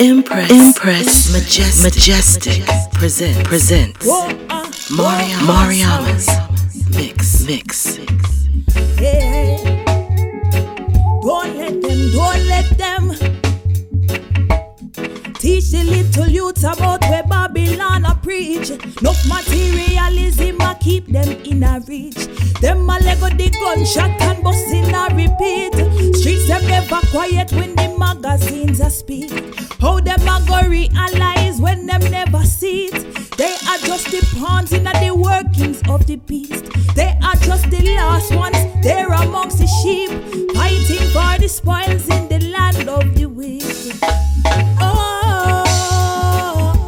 Impress, Impress, Majestic, Majestic, present, presents Mariam, Mariama's Mix, Mix. Yeah. Don't let them, don't let them teach the little youths about where Babylon a preach. No materialism a keep them in a reach. Them a lego the gunshot and bust in a repeat. Streets them never quiet when the magazines a speak. How them a go realize when them never see it? They are just the pawns in the workings of the beast. They are just the last ones. They're amongst the sheep, fighting for the spoils in the land of the wicked. Oh,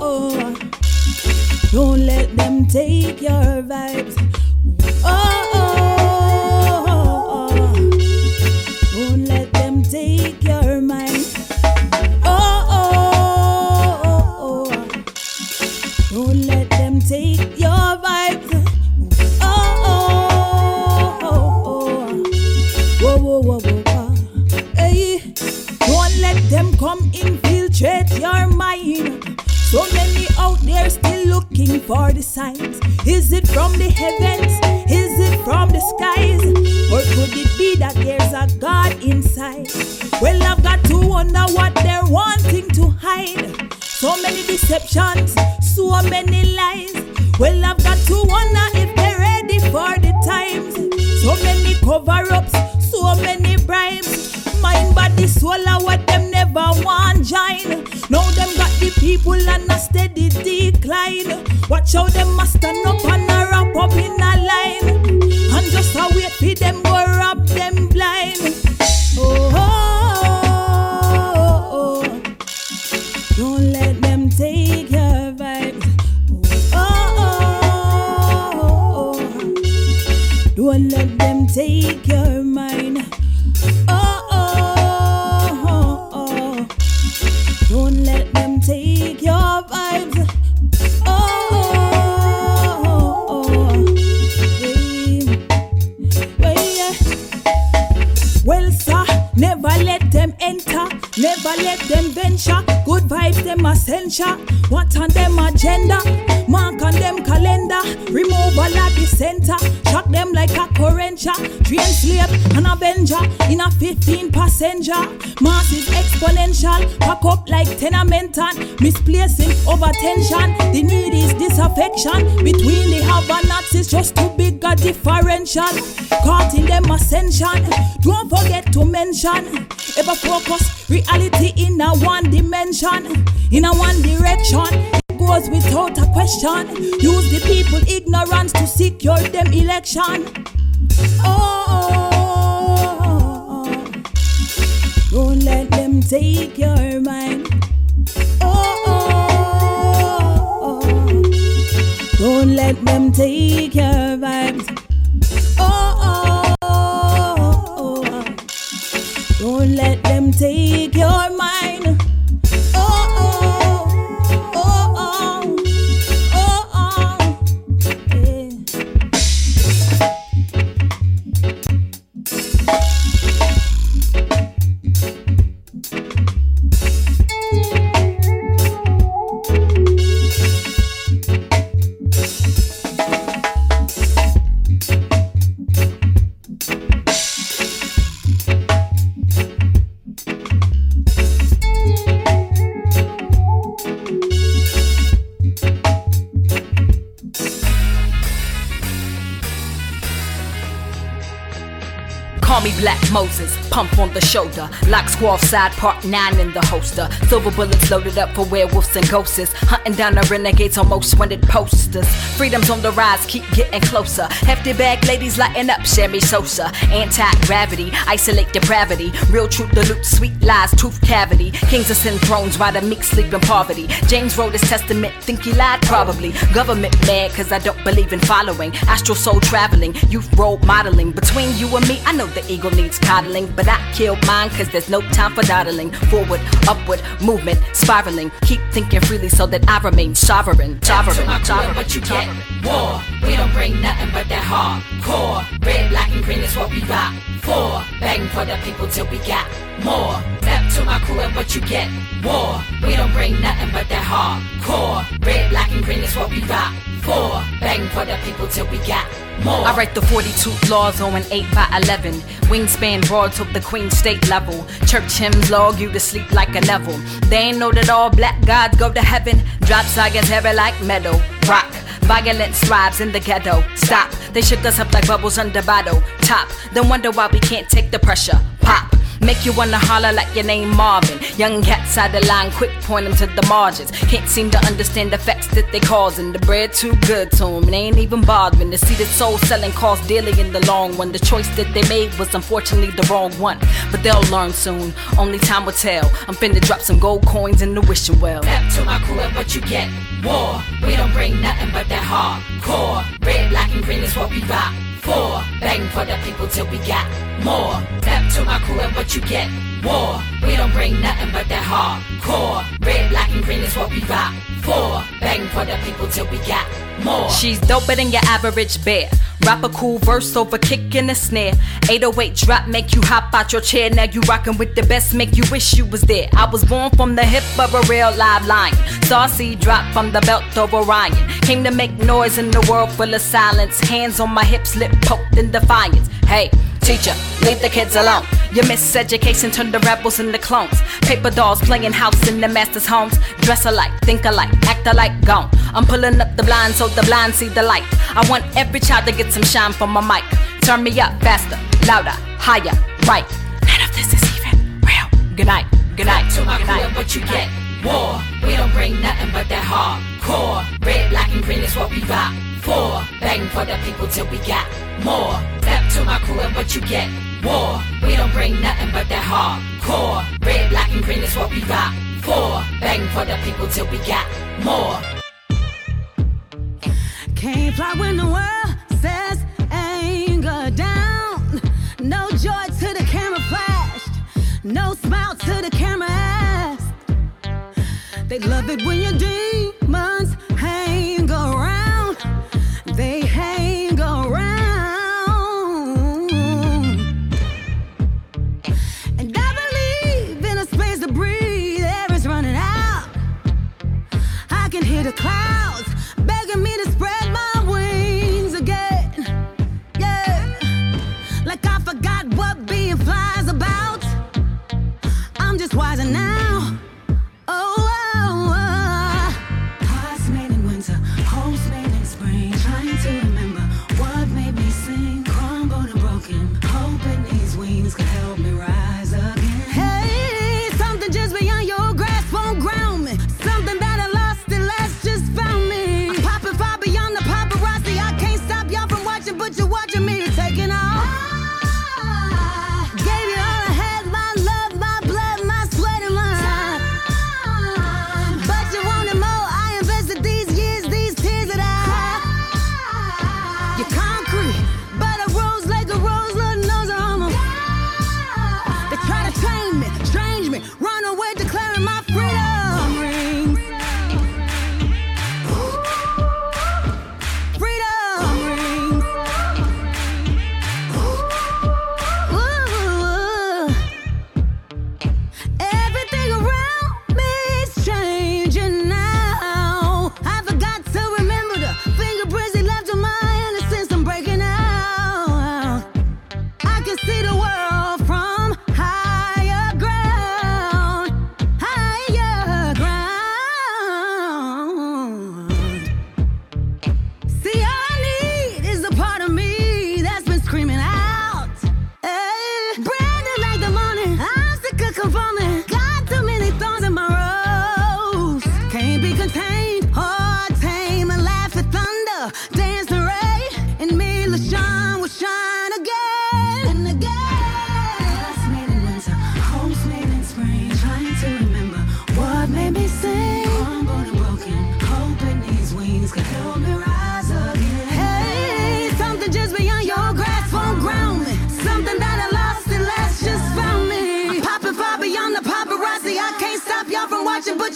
oh, oh. don't let them take your vibes. For the signs. Is it from the heavens? Is it from the skies? Or could it be that there's a God inside? Well, I've got to wonder what they're wanting to hide. So many deceptions, so many lies. Well, I've got to wonder if they're ready for the times. So many cover ups, so many bribes. Mind, body, soul, what them never want join. Now them the people on a steady decline. Watch how them must stand up and a wrap up in a line. And just a wait for them day them. Good vibes, them essential. What on them agenda? Mark on them calendar. Remove all of the center. Shock them like a currentia. Train slave and avenger in a 15 passenger. Mass is exponential. Pack up like tenement and misplacing over tension. The need is disaffection between the have and nots. It's just too big a differential. Caught in them ascension. Don't forget to mention. Ever focus reality in a one dimension, in a one direction. Goes without a question. Use the people ignorance to secure them election. Oh, don't let them take your mind. Oh, don't let them take your vibes. Oh. Don't let them take your mind. Part 9 in the holster. Silver bullets loaded up for werewolves and ghosts. Hunting down the renegades on most wanted posters. Freedom's on the rise, keep getting closer. Hefty bag ladies lighting up, Sherry Sosa. Anti gravity, isolate depravity. Real truth, the loot, sweet lies, tooth cavity. Kings ascend thrones while the meek sleep in poverty. James wrote his testament, think he lied probably. Government mad, cause I don't believe in following. Astral soul traveling, youth role modeling. Between you and me, I know the ego needs coddling. But I killed mine, cause there's no time for dawdling. Forward, upward, movement, spiraling. Keep thinking freely so that I remain sovereign. Sovereign, to my sovereign. but you get war. We don't bring nothing but that hardcore. Red, black, and green is what we rock Four, bang for the people till we got more. Step to my crew and what you get, war. We don't bring nothing but that hardcore. Red, black, and green is what we rock for. Bang for the people till we got more. I write the 42 laws on an 8 by 11. Wingspan broad to the Queen State level. Church hymns log you to sleep like a Neville. They ain't know that all black gods go to heaven. Drop science heavy like metal. Rock. Violence thrives in the ghetto. Stop. They shook us up like bubbles under bottle. Top. Then wonder why we can't take the pressure. Pop. Make you wanna holler like your name Marvin. Young cats out the line, quick point them to the margins. Can't seem to understand the facts that they causing. The bread too good to them, they ain't even bothering. To see the soul selling cost dearly in the long run. The choice that they made was unfortunately the wrong one. But they'll learn soon, only time will tell. I'm finna drop some gold coins in the wishing well. Step to my crew and what you get, war. We don't bring nothing but that hardcore. Red, black, and green is what we rock for. Bang for the people till we got more. Step to my crew and what you get, war. We don't bring nothing but that hardcore. Red, black, and green is what we rock for. Bang for the people till we got more. She's doper than your average bear. Rap a cool verse over kick and a snare. 808 drop make you hop out your chair. Now you rockin' with the best, make you wish you was there. I was born from the hip of a real live lion. Saucy drop from the belt of Orion. Came to make noise in the world full of silence. Hands on my hips, lip poked in defiance. Hey. Teacher, leave the kids alone. Your miseducation turned the rebels into clones. Paper dolls playing house in the master's homes. Dress alike, think alike, act alike, gone. I'm pulling up the blind so the blind see the light. I want every child to get some shine from my mic. Turn me up faster, louder, higher, right. None of this is even real. Good night, good night. To my good night. what you get. War. We don't bring nothing but that hardcore. Red, black, and green is what we rock for. Bang for the people till we got more. Step to my crew and what you get, war. We don't bring nothing but that hardcore. Red, black, and green is what we rock for. Bang for the people till we got more. Can't fly when the world says anger down. No joy to the camera flashed. No smile to the camera asked. They love it when you're demons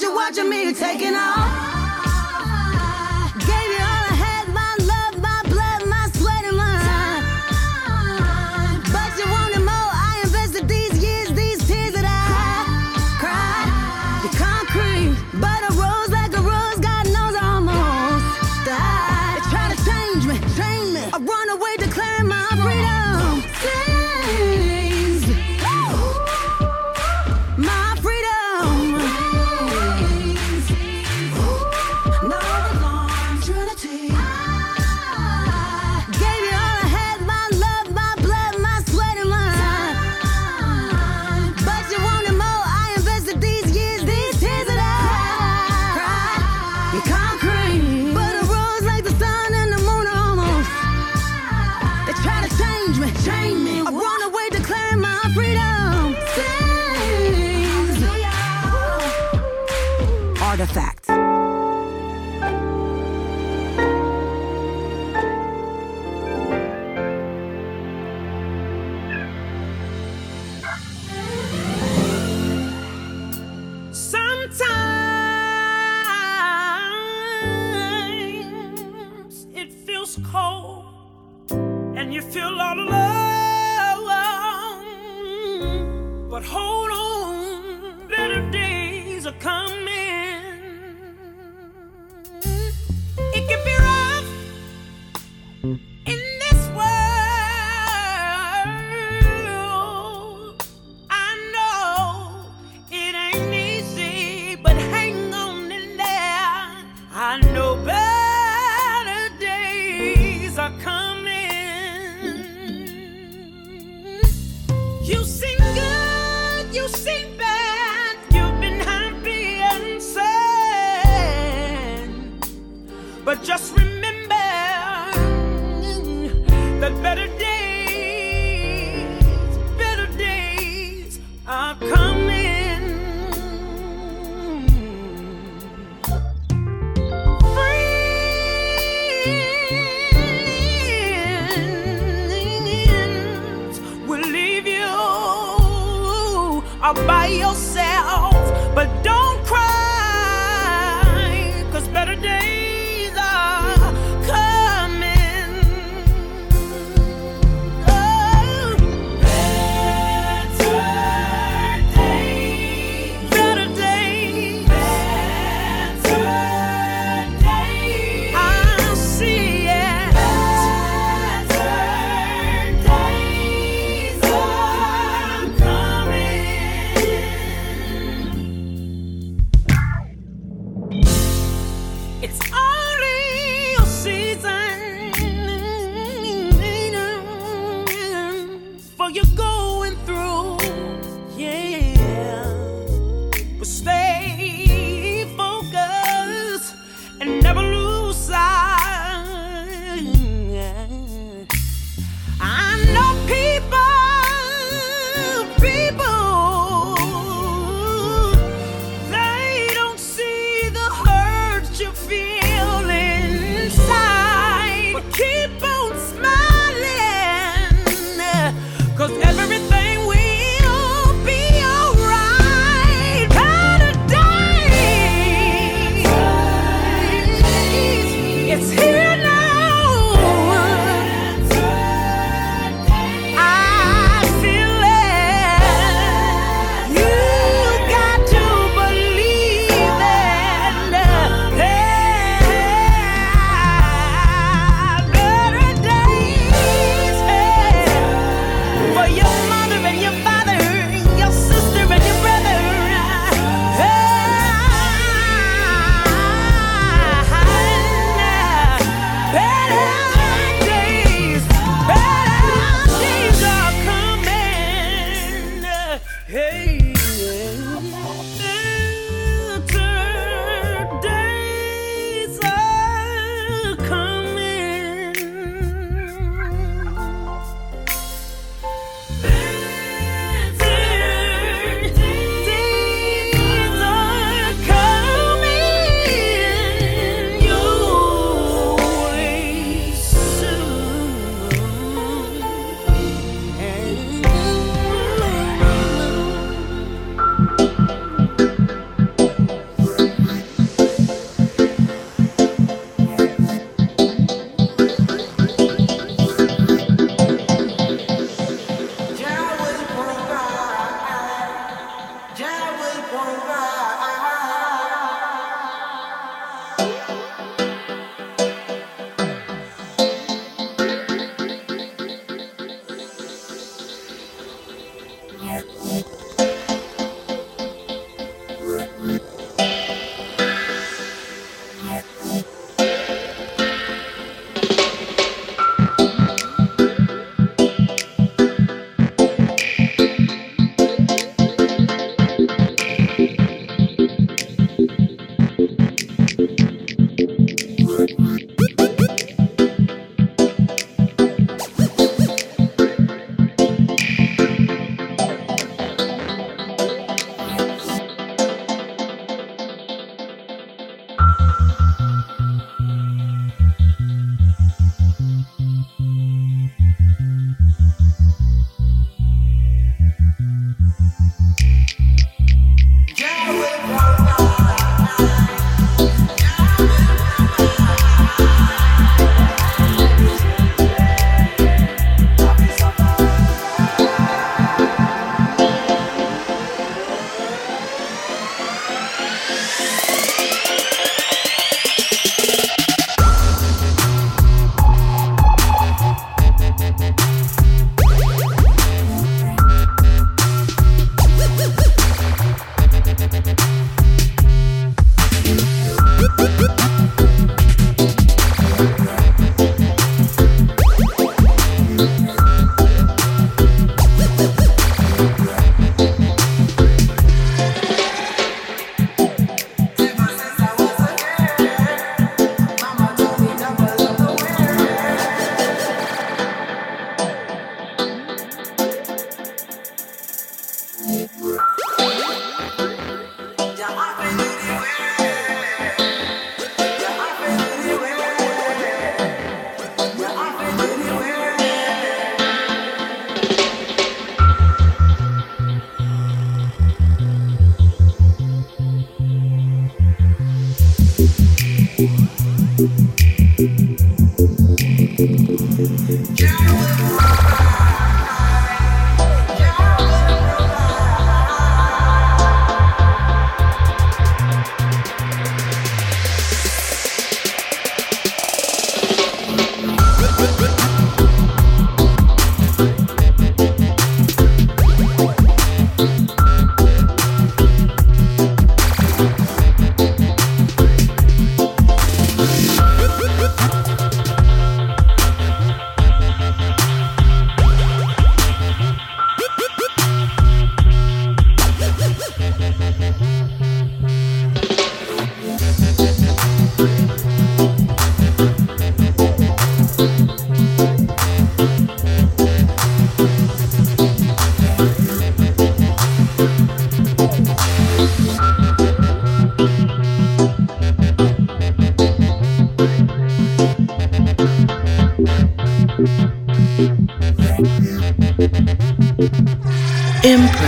you're watching me taking off.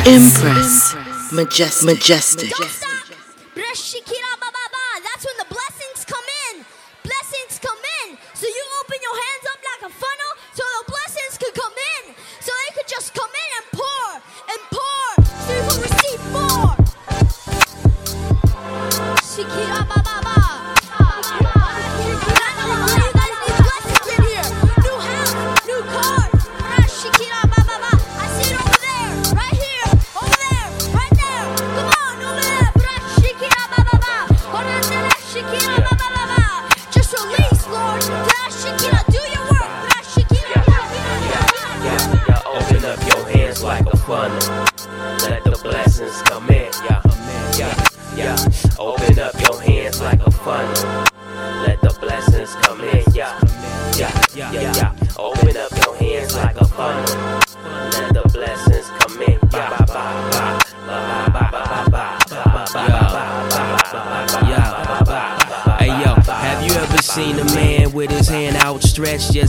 Impress. Majestic. Majestic.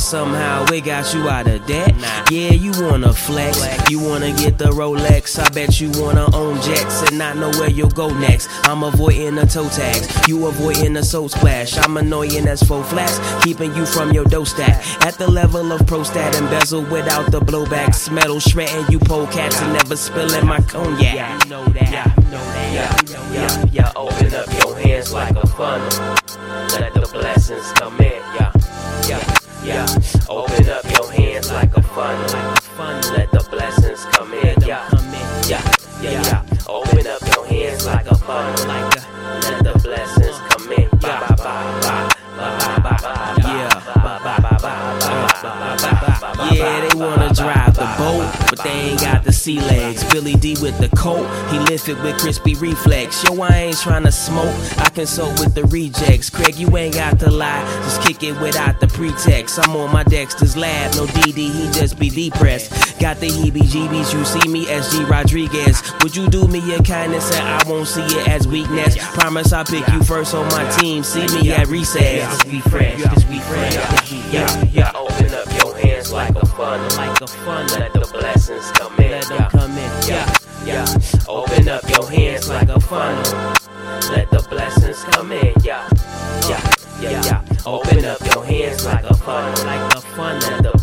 Somehow it got you out of debt. Yeah, you wanna flex, you wanna get the Rolex. I bet you wanna own jets and not know where you'll go next. I'm avoiding the toe tags, you avoiding the soul splash. I'm annoying as faux flats, keeping you from your dough stack. At the level of pro stat embezzle without the blowbacks. Metal shredding you pole cats and never spilling my cognac. Yeah, you know that. Yeah, know that. Yeah, yeah, yeah. Open up your hands like a funnel. Let the blessings come in. Sea legs. Billy Dee with the coat, he lifted with crispy reflex. Yo, I ain't trying to smoke, I consult with the rejects. Craig, you ain't got to lie, just kick it without the pretext. I'm on my Dexter's lab, no Dee Dee, he just be depressed. Got the heebie jeebies, you see me, as G Rodriguez. Would you do me a kindness and I won't see it as weakness? Promise I'll pick you first on my team, see me at recess. Just be fresh, just be fresh. Yeah, yeah, open up your hands like a like a funnel. Let the blessings come in. Let them come in. Yeah, yeah. Open up your hands like a funnel. Let the blessings come in. Yeah, uh, yeah, yeah, yeah. Open up your hands like a funnel, like a funnel.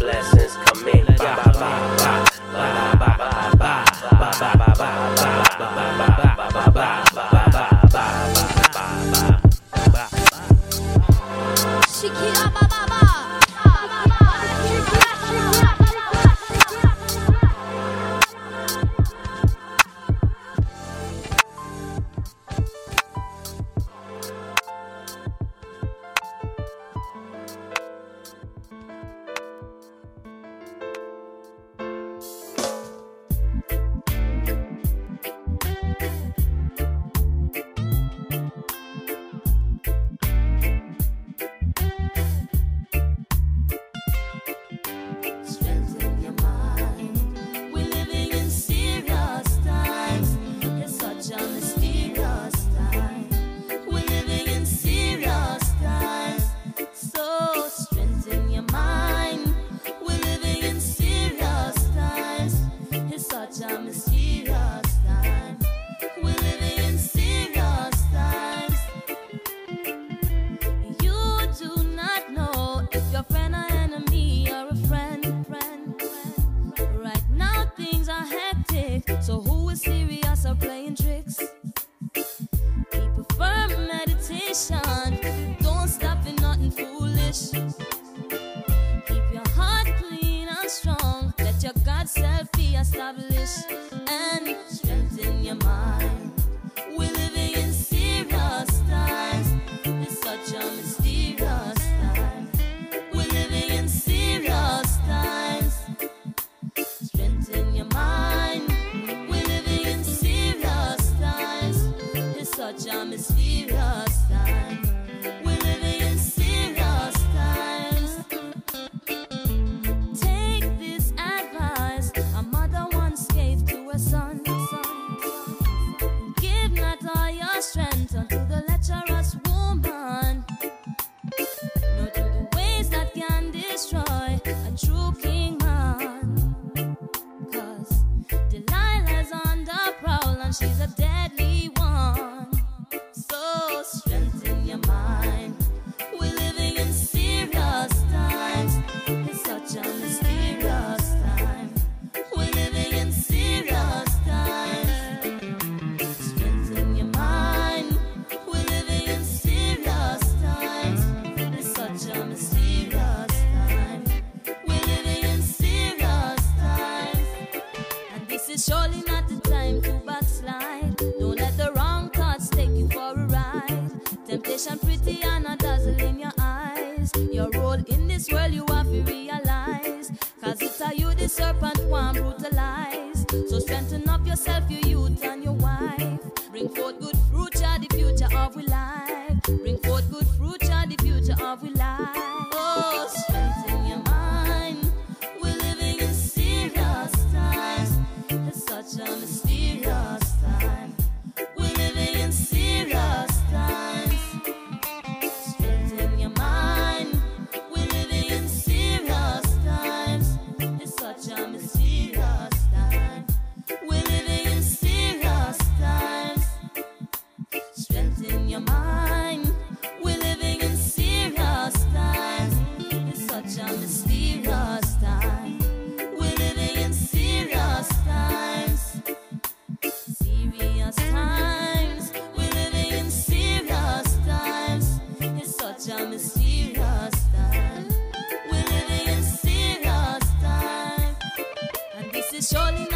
I've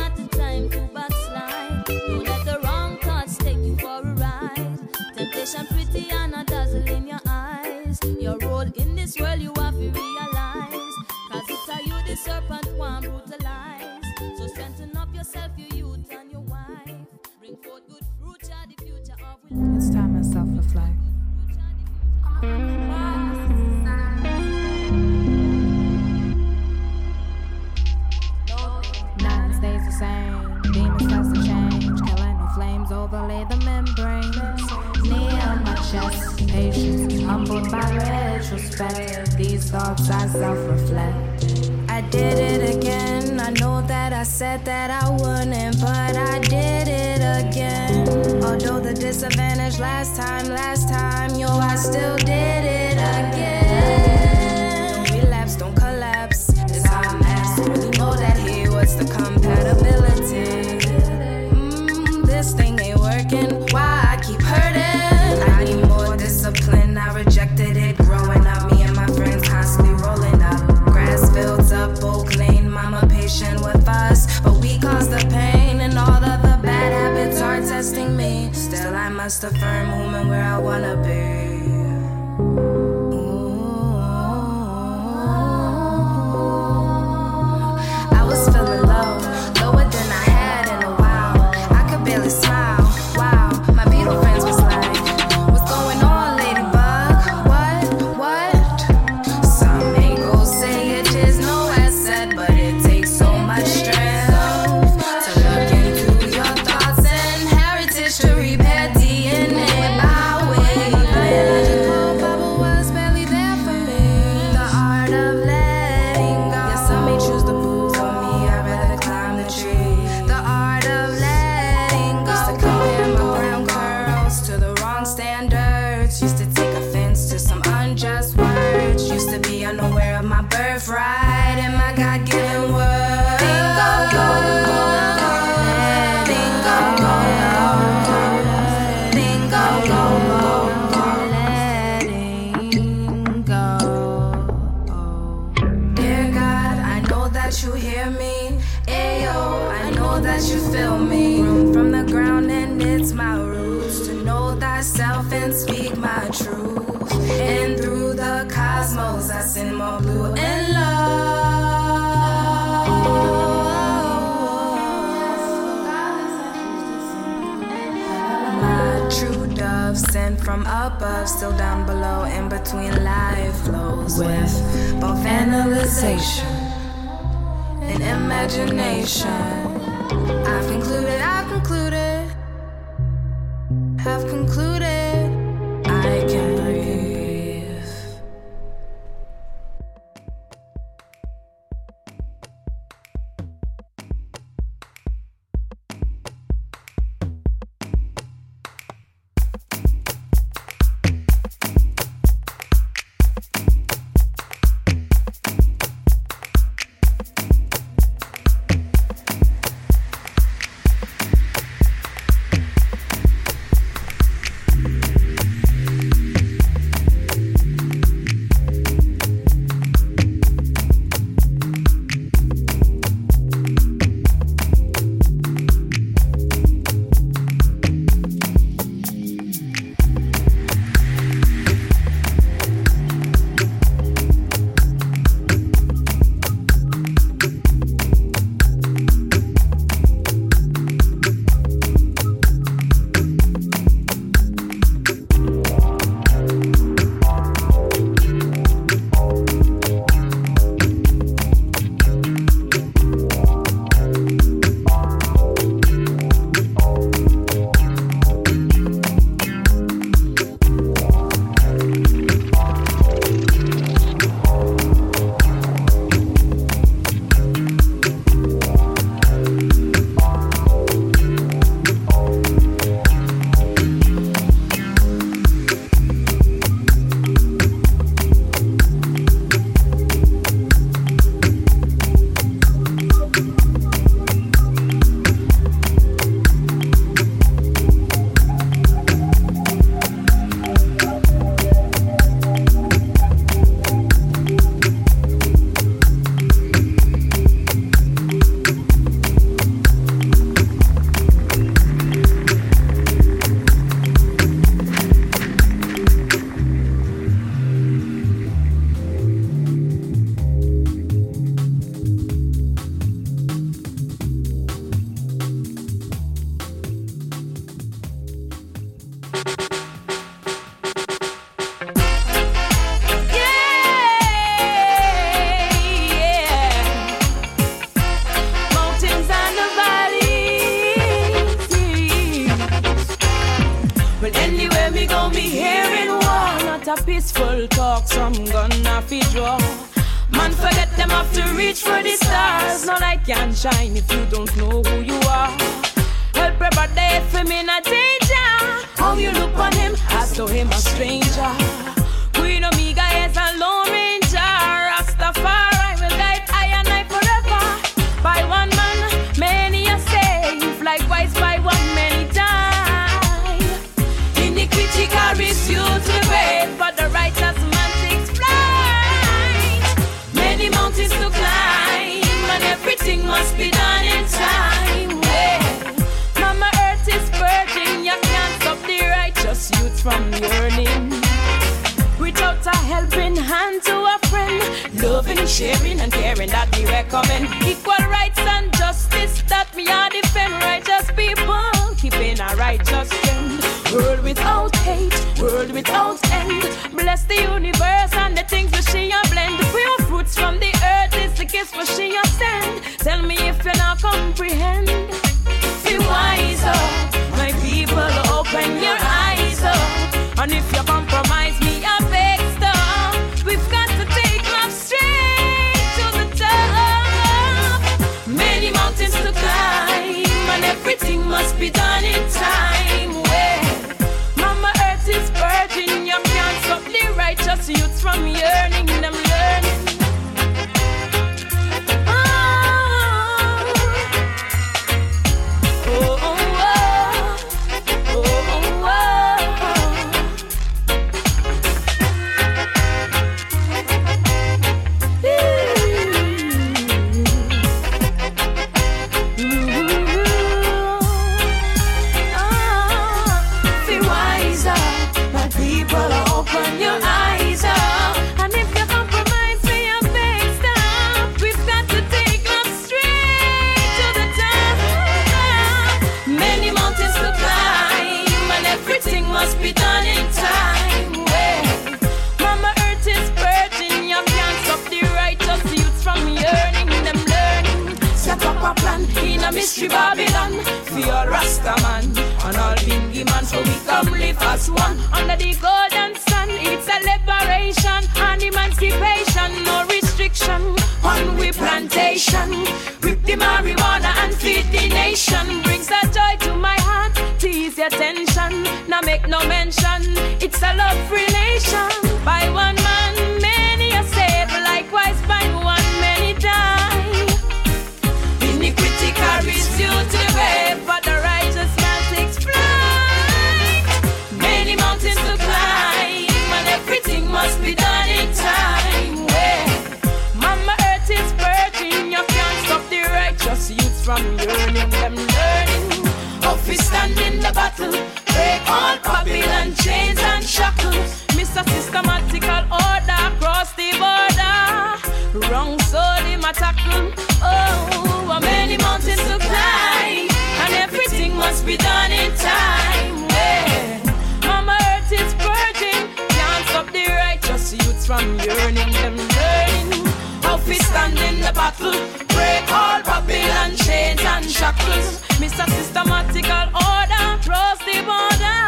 them yearning, them learning how we stand in the battle. Break all Babylon chains and shackles. Mr. Systematical order, cross the border.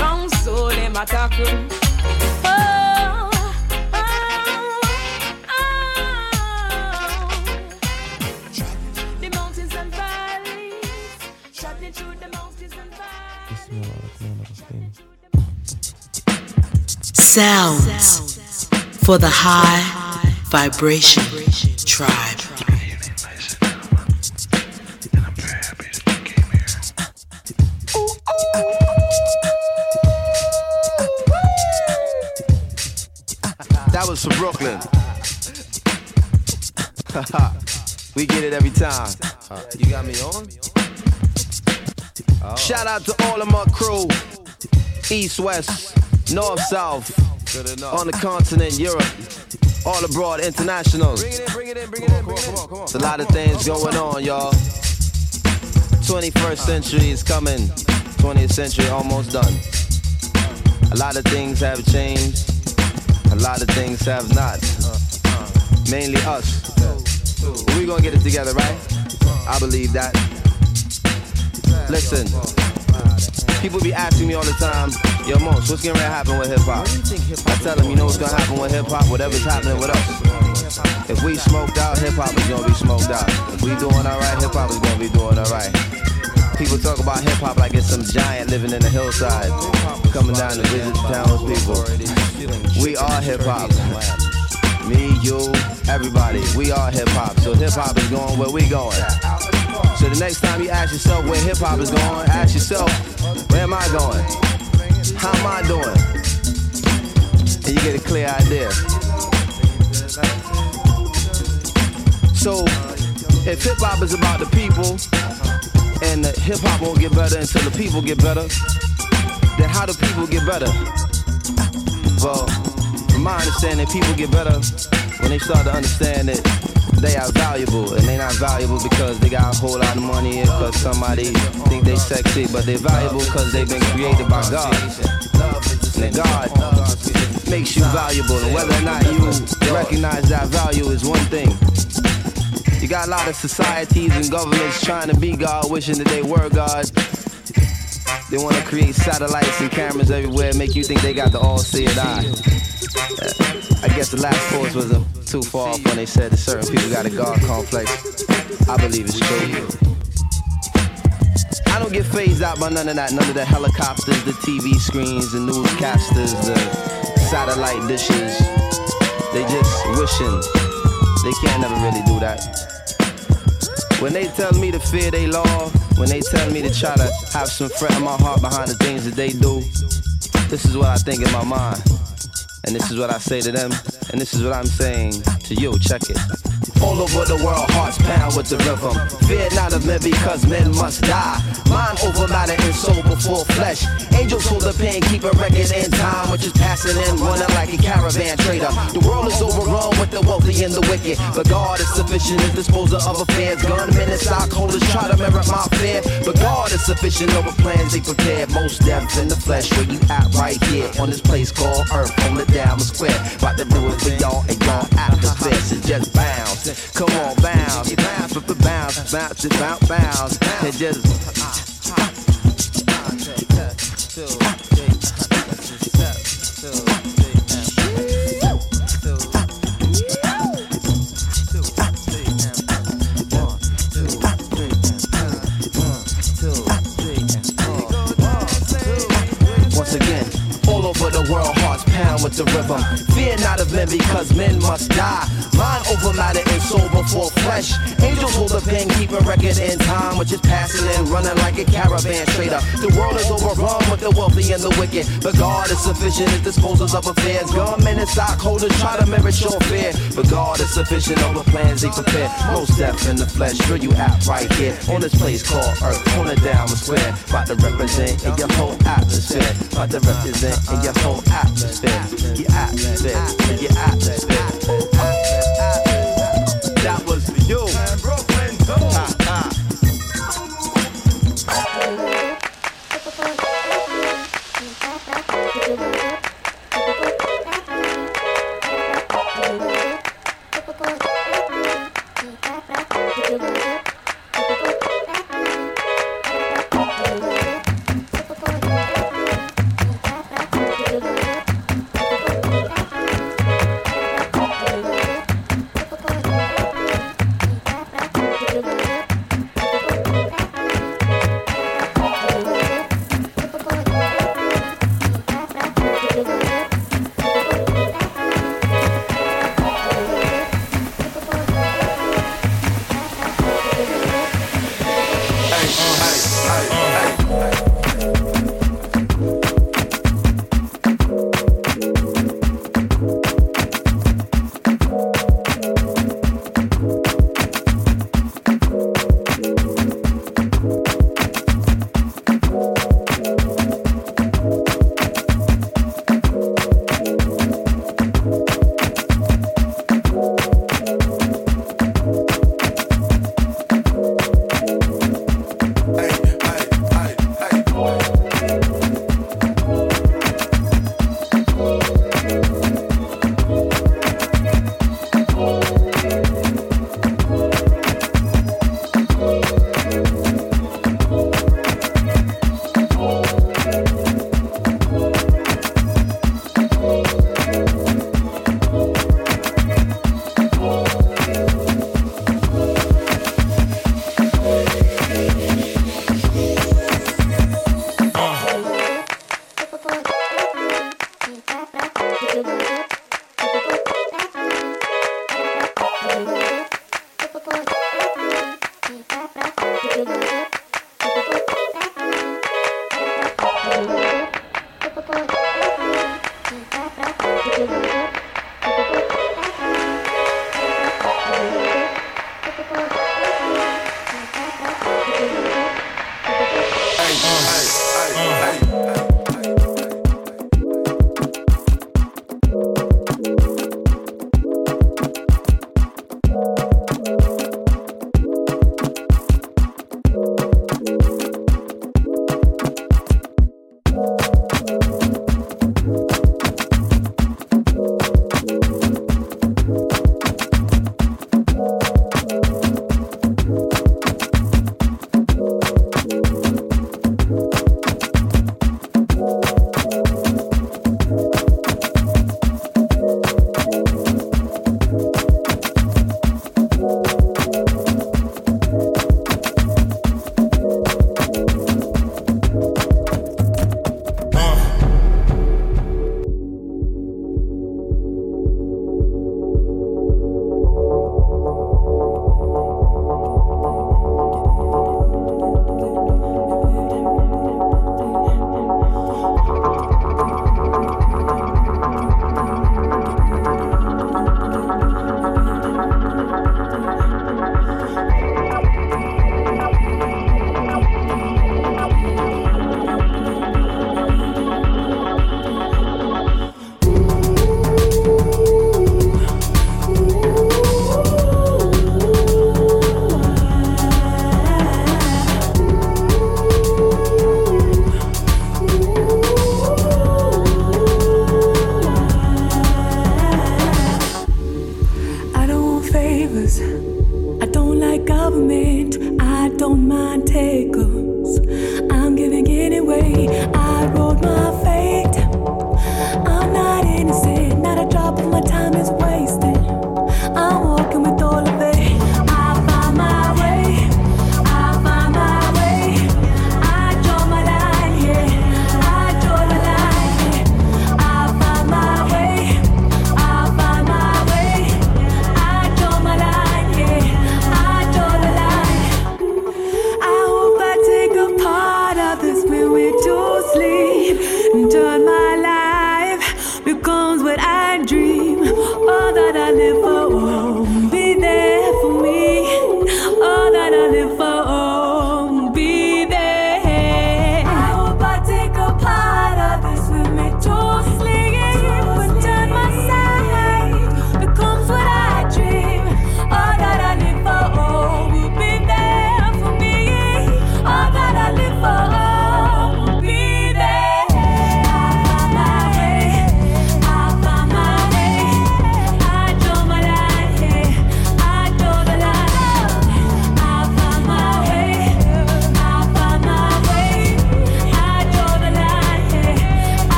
Wrong soul, them attacking. Oh, oh, oh. The mountains and valleys, traveling through the mountains and valleys. Sounds. Sounds for the high vibration tribe. That was from Brooklyn. we get it every time. You got me on? Shout out to all of my crew, East, West, North, South. On the continent, Europe, all abroad, international. It's a lot of things going on, y'all. 21st century is coming, 20th century almost done. A lot of things have changed, a lot of things have not. Mainly us. But we gonna get it together, right? I believe that. Listen. People be asking me all the time, yo, Mos, what's gonna happen with hip hop? I tell them, you know what's gonna happen with hip hop? Whatever's happening with us. If we smoked out, hip hop is gonna be smoked out. If we doing alright, hip hop is gonna be doing alright. People talk about hip hop like it's some giant living in the hillside, coming down to visit the townspeople. We are hip hop. Me, you, everybody, we are hip hop. So hip hop is going where we going. So the next time you ask yourself where hip hop is going, ask yourself, where am I going? How am I doing? And you get a clear idea. So if hip hop is about the people, and the hip hop won't get better until the people get better, then how do people get better? Well, from my understanding, people get better when they start to understand that they are valuable and they not valuable because they got a whole lot of money because somebody think they sexy, but they're valuable because they've been created by God. And God makes you valuable, and whether or not you recognize that value is one thing. You got a lot of societies and governments trying to be God, wishing that they were God. They want to create satellites and cameras everywhere, make you think they got the all-seeing eye. Uh, I guess the Last Poets wasn't too far off when they said that certain people got a God complex. I believe it's true. I don't get phased out by none of that, none of the helicopters, the TV screens, the newscasters, the satellite dishes. They just wishing. They can't never really do that. When they tell me to fear they law, when they tell me to try to have some fret in my heart behind the things that they do, this is what I think in my mind. And this is what I say to them, and this is what I'm saying to you. Check it. All over the world, hearts pound with the rhythm. Fear not of men because men must die. Mind over matter and soul before flesh. Angels hold the pen, keep a record in time, which is passing in, running like a caravan trader. The world is overrun with the wealthy and the wicked, but God is sufficient as disposer of affairs. Gunmen and stockholders try to merit my fear, but God is sufficient over plans they prepared. Mos Def in the flesh, where you at right here on this place called Earth, on the Diamond Square. About to do it for y'all and y'all atmosphere, so just bounce. Come on, bounce, bounce, with the bounce, bounce, bounce, bounce, and just. Once again, all over the world, pound with the rhythm. Fear not of men because men must die. Mind over matter and soul before flesh. Angels hold a pen, keep a record in time, which is passing and running like a caravan trader. The world is overrun with the wealthy and the wicked, but God is sufficient as disposers of affairs. Gunmen and stockholders try to merit your fear, but God is sufficient over plans they prepare. Mos Def in the flesh, where you out right here on this place called Earth, on the Diamond Square. About to represent in your whole atmosphere. About to represent in your whole atmosphere. Your atmosphere, your atmosphere. That Hey, hey, hey, hey.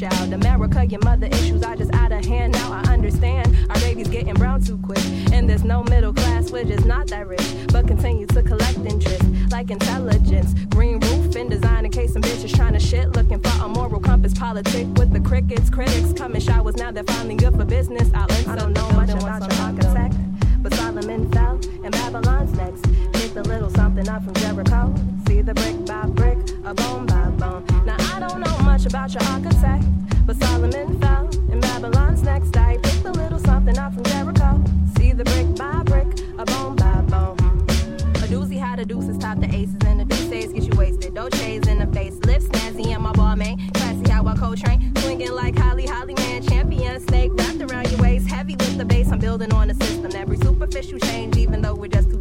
Child. America, your mother issues are just out of hand. Now I understand our babies getting brown too quick. And there's no middle class, we're just not that rich. But continue to collect interest like intelligence. Green roof and design in case some bitches trying to shit. Looking for a moral compass politic with the crickets. Critics coming showers now they're finally good for business. Outlets I don't know much about your architect. But Solomon fell and Babylon's next. Pick a little something up from Jericho. See the brick by brick, a bone by bone. Now I don't know much about your architect. But Solomon fell, in Babylon's next. day. picked a little something out from Jericho. See the brick by brick, a bone by bone. A doozy how the deuces top the aces, and the deuces get you wasted. Dolce's in the face, lips snazzy, and my ball man. Classy how I Coltrane, swinging like Holly, Holly man. Champion snake wrapped around your waist, heavy with the bass. I'm building on a system. Every superficial change, even though we're just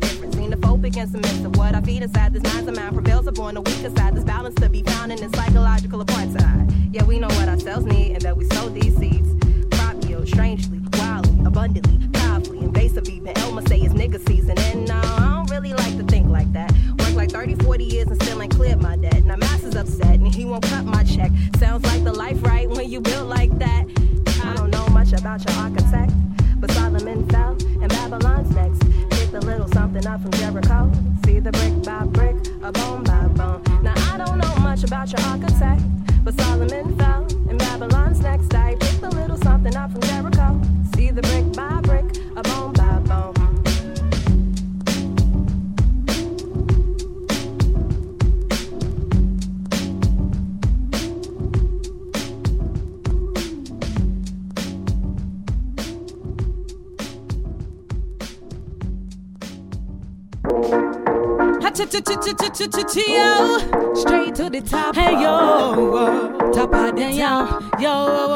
different. Xenophobic and submissive. What I feed inside this mind's mind prevails upon the weaker side. This balance to be found in this psychological apartheid. Yeah, we know what ourselves need and that we sow these seeds. Crop yield oh, strangely, wildly, abundantly, powerfully, invasive even. Elma say it's nigga season. And no, I don't really like to think like that. Work like 30, 40 years and still ain't cleared my debt. Now Mass is upset and he won't cut my check. Sounds like the life right when you build like that. I don't know much about your architect, but Solomon a little something up from Jericho. See the brick by brick, a bone by bone. Now I don't know much about your architect. But Solomon fell, and Babylon's next. I picked a little something up from Straight to the top. Hey yo, top of the yo, yo.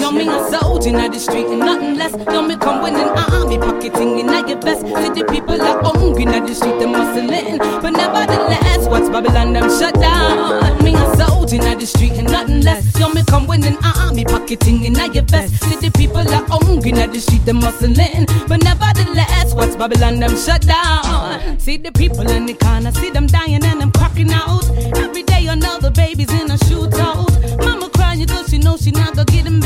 Yo, me a soldier in the street and nothing less. Yo, me come an army pocketing in at your best. See the people are hungry in the street, they muscling. But nevertheless, what's Babylon them shut down? Me a soldier in the street and nothing less. Yo, me come an army pocketing in at your best. See the are hungry the street, they muscling. But nevertheless, what's Babylon them shut down? See the people in the corner, see them dying and them cracking out. Every day another baby's in a shootout. Mama crying cause she knows she not gonna get him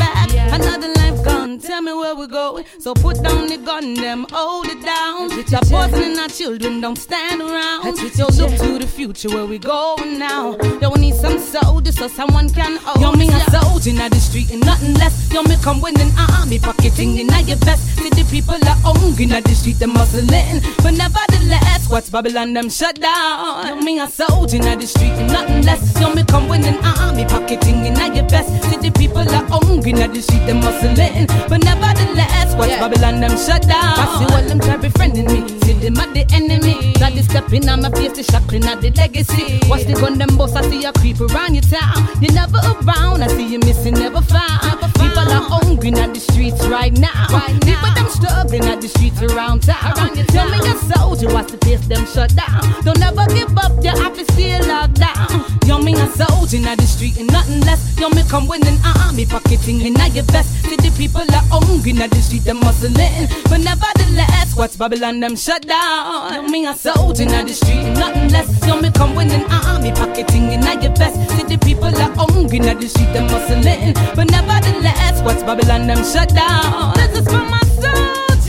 tell me where we're going. So put down the gun, them hold it down. Stop poisoning our children, don't stand around. Yo, look to the future where we going now. Yo, we need some soldiers so someone can hold Yo, me a soldier in the street and nothing less. Yo, me come an army pocketing in your vest. See the people are hungry in the street, them hustling. But nevertheless, what's Babylon, them shut down. Yo, me a soldier in the street and nothing less. Yo, me come an army pocketing in your vest. See the people are hungry in the street, hustling. But nevertheless, what's yeah. Babylon, them shut down. I see all them try befriending me. See them at the enemy. Got the stepping on my face, the shackling at the legacy. Watch the gun, them boss, I see you creep around your town. You're never around, I see you missing, never found. Never found. People are hungry at the streets right now. Right now. People them struggling at the streets around town. Around your Tell me a soldier, watch the face them shut down. Don't never give up, your office still locked down. Yo, me a soldier at the street and nothing less. Yo, me come with an army pocketing in your vest. See the people are hungry at the street, them muscling. But nevertheless, what's Babylon them shut down? Yo, me a soldier at the street nothing less. Yo, me come with an army pocketing in your vest. See the people are hungry at the street, them muscling. But nevertheless, what's Babylon them shut down? This is for my soldiers,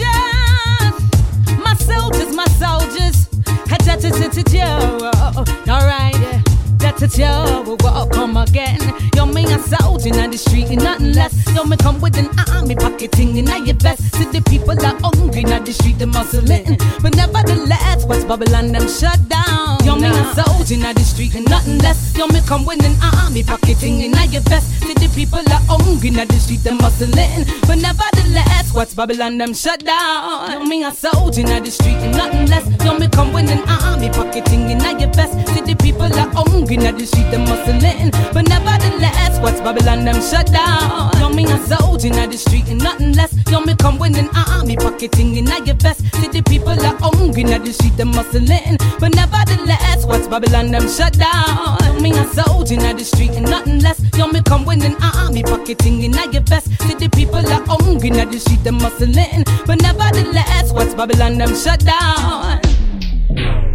my soldiers, my soldiers. Alright, that's it, yo. We'll come again. Yo, me a soldier in the street and nothing less. Yo, me come with an army pocketing in your vest. See the people are hungry in the street, them muscling. But nevertheless, what's Babylon them shut down? Yo, me a soldier in the street and nothing less. Yo, me come with an army pocketing in your vest. See the people are hungry in the street, them muscling. But nevertheless, what's Babylon them shut down? Yo, me a soldier in the street and nothing less. Yo, me come with an army pocketing in your vest. See the people are hungry in the street, them muscling. But nevertheless, what's Babylon them shut down? Yo, me a soldier in the street and nothing less. Yo, me come with an army pocketing in your vest. The people are hungry in the street, them muscling. But nevertheless, what's Babylon them shut down? Yo, me a soldier in the street and nothing less. Yo, me come with an army pocketing in your vest. The people are hungry in the street, them muscling. But nevertheless, what's Babylon them shut down?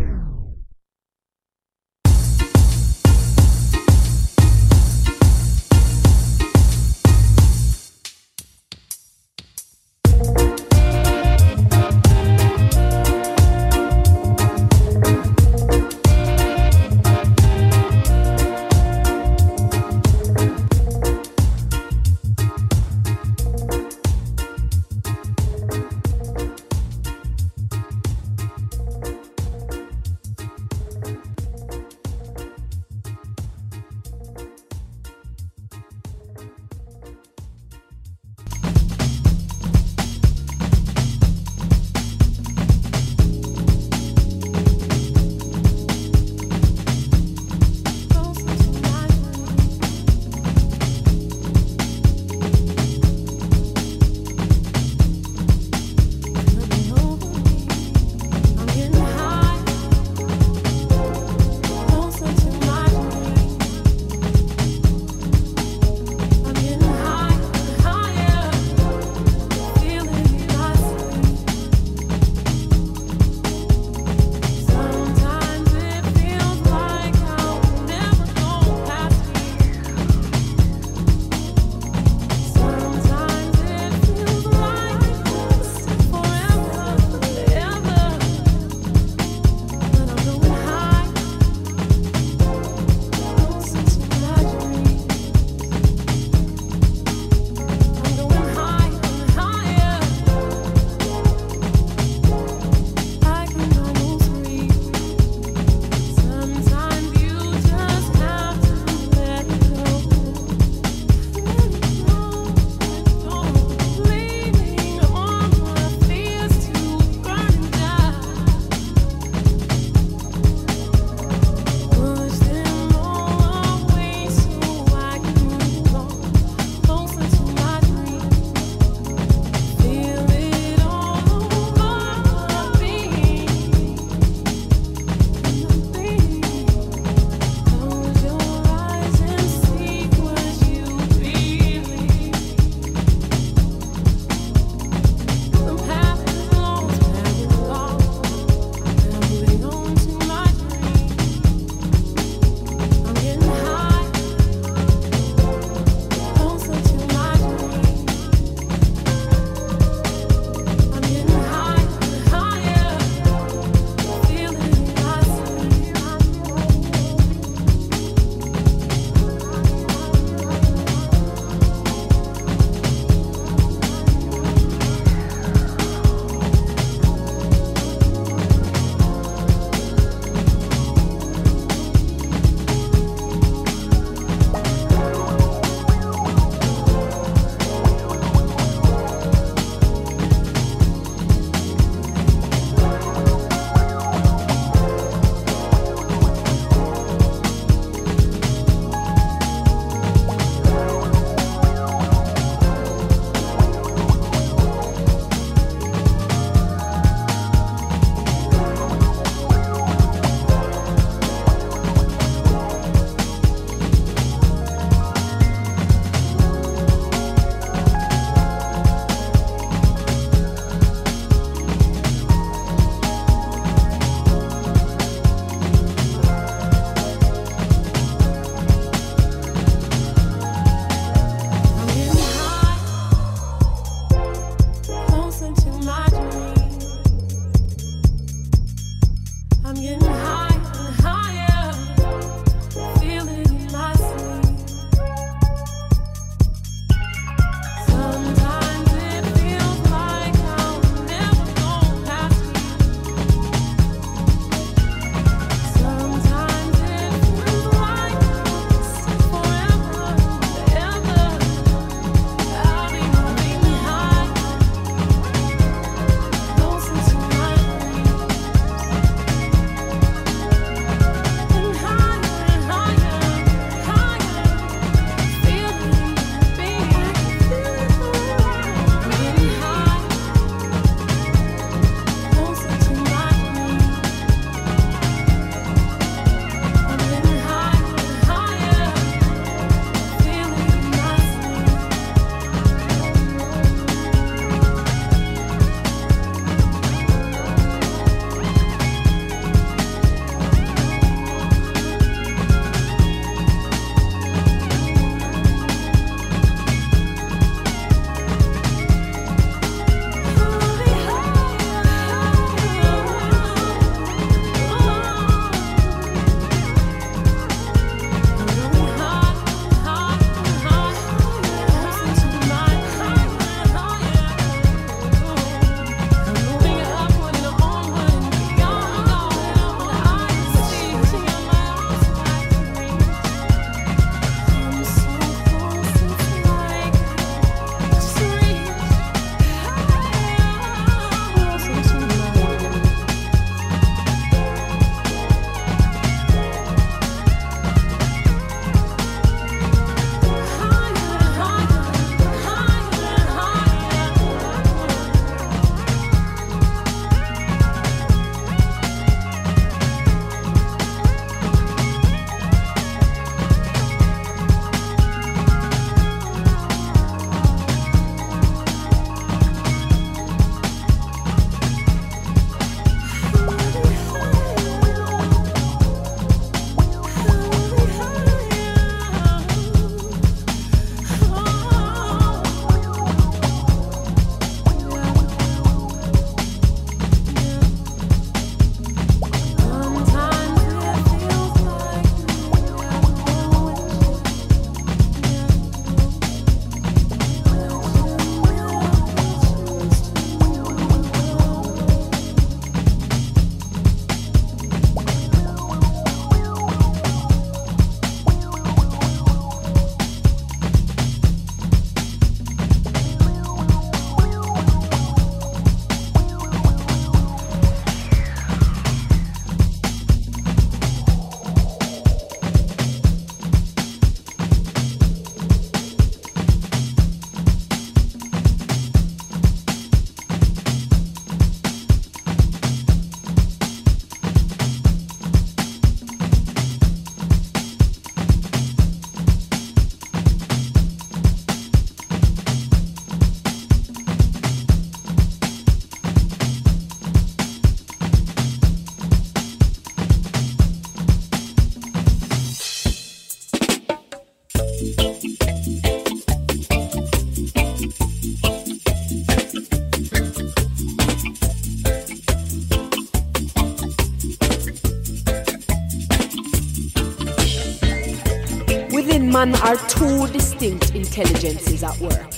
Are two distinct intelligences at work.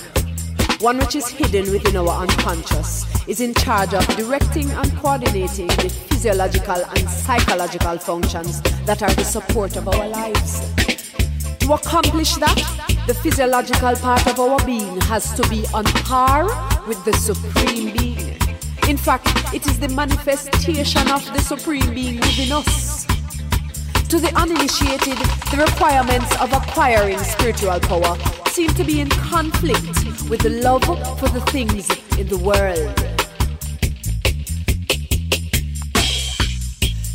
One which is hidden within our unconscious is in charge of directing and coordinating the physiological and psychological functions that are the support of our lives. To accomplish that, the physiological part of our being has to be on par with the supreme being. In fact, it is the manifestation of the supreme being within us. To the uninitiated, the requirements of acquiring spiritual power seem to be in conflict with the love for the things in the world.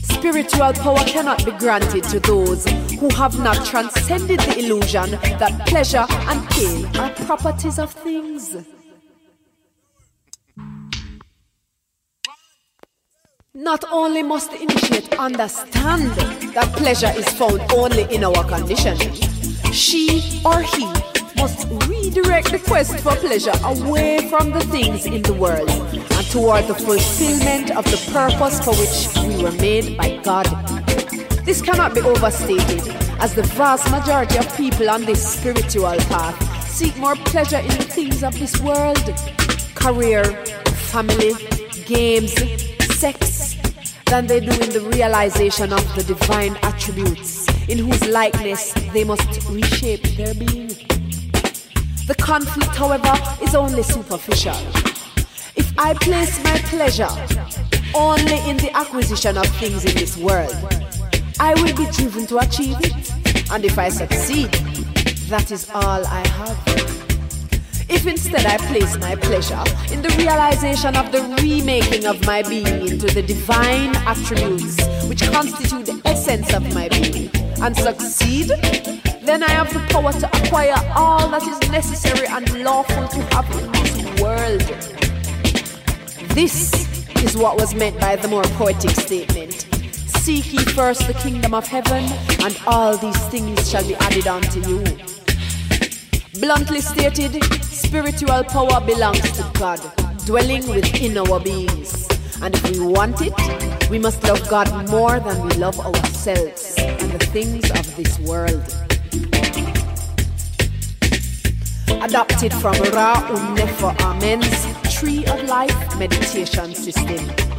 Spiritual power cannot be granted to those who have not transcended the illusion that pleasure and pain are properties of things. Not only must the initiate understand that pleasure is found only in our condition, she or he must redirect the quest for pleasure away from the things in the world and toward the fulfillment of the purpose for which we were made by God. This cannot be overstated, as the vast majority of people on this spiritual path seek more pleasure in the things of this world career, family, games, sex than they do in the realization of the divine attributes in whose likeness they must reshape their being. The conflict, however, is only superficial. If I place my pleasure only in the acquisition of things in this world, I will be driven to achieve it. And if I succeed, that is all I have. If instead I place my pleasure in the realization of the remaking of my being into the divine attributes which constitute the essence of my being and succeed, then I have the power to acquire all that is necessary and lawful to have in this world. This is what was meant by the more poetic statement. Seek ye first the kingdom of heaven, and all these things shall be added unto you. Bluntly stated, spiritual power belongs to God, dwelling within our beings. And if we want it, we must love God more than we love ourselves and the things of this world. Adapted from Ra Un Nefer Amen's Tree of Life meditation system.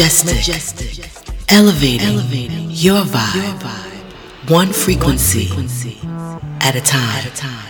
Majestic. Majestic. Elevating. Elevating. Your vibe. Your vibe. One frequency. One frequency. At a time. At a time.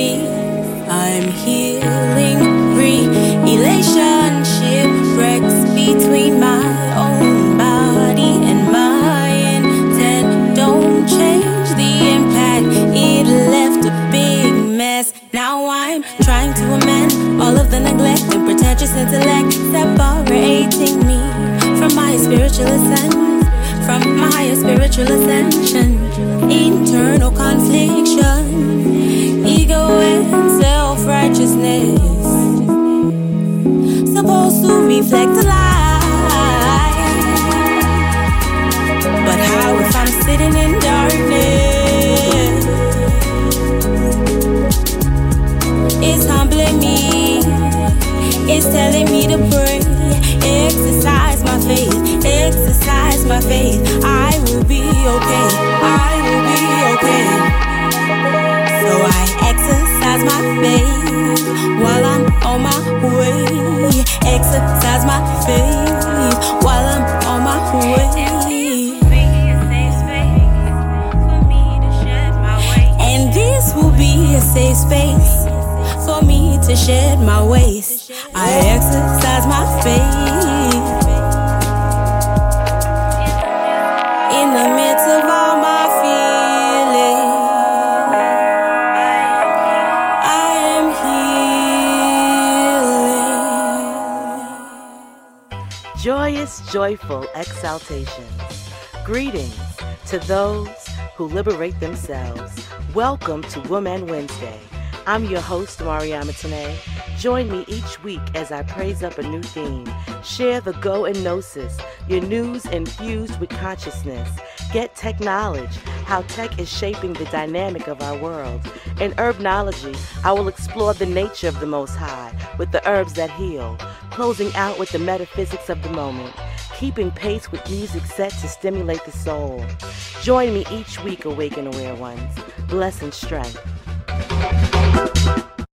Speak. I'm healing, to those who liberate themselves. Welcome to Wombman Wednesday. I'm your host, Mariama Tene. Join me each week as I praise up a new theme. Share the go and gnosis, your news infused with consciousness. Get tech knowledge, how tech is shaping the dynamic of our world. In herbnology, I will explore the nature of the Most High with the herbs that heal, closing out with the metaphysics of the moment keeping pace with music set to stimulate the soul. Join me each week, Awaken Aware Ones. Bless and strength.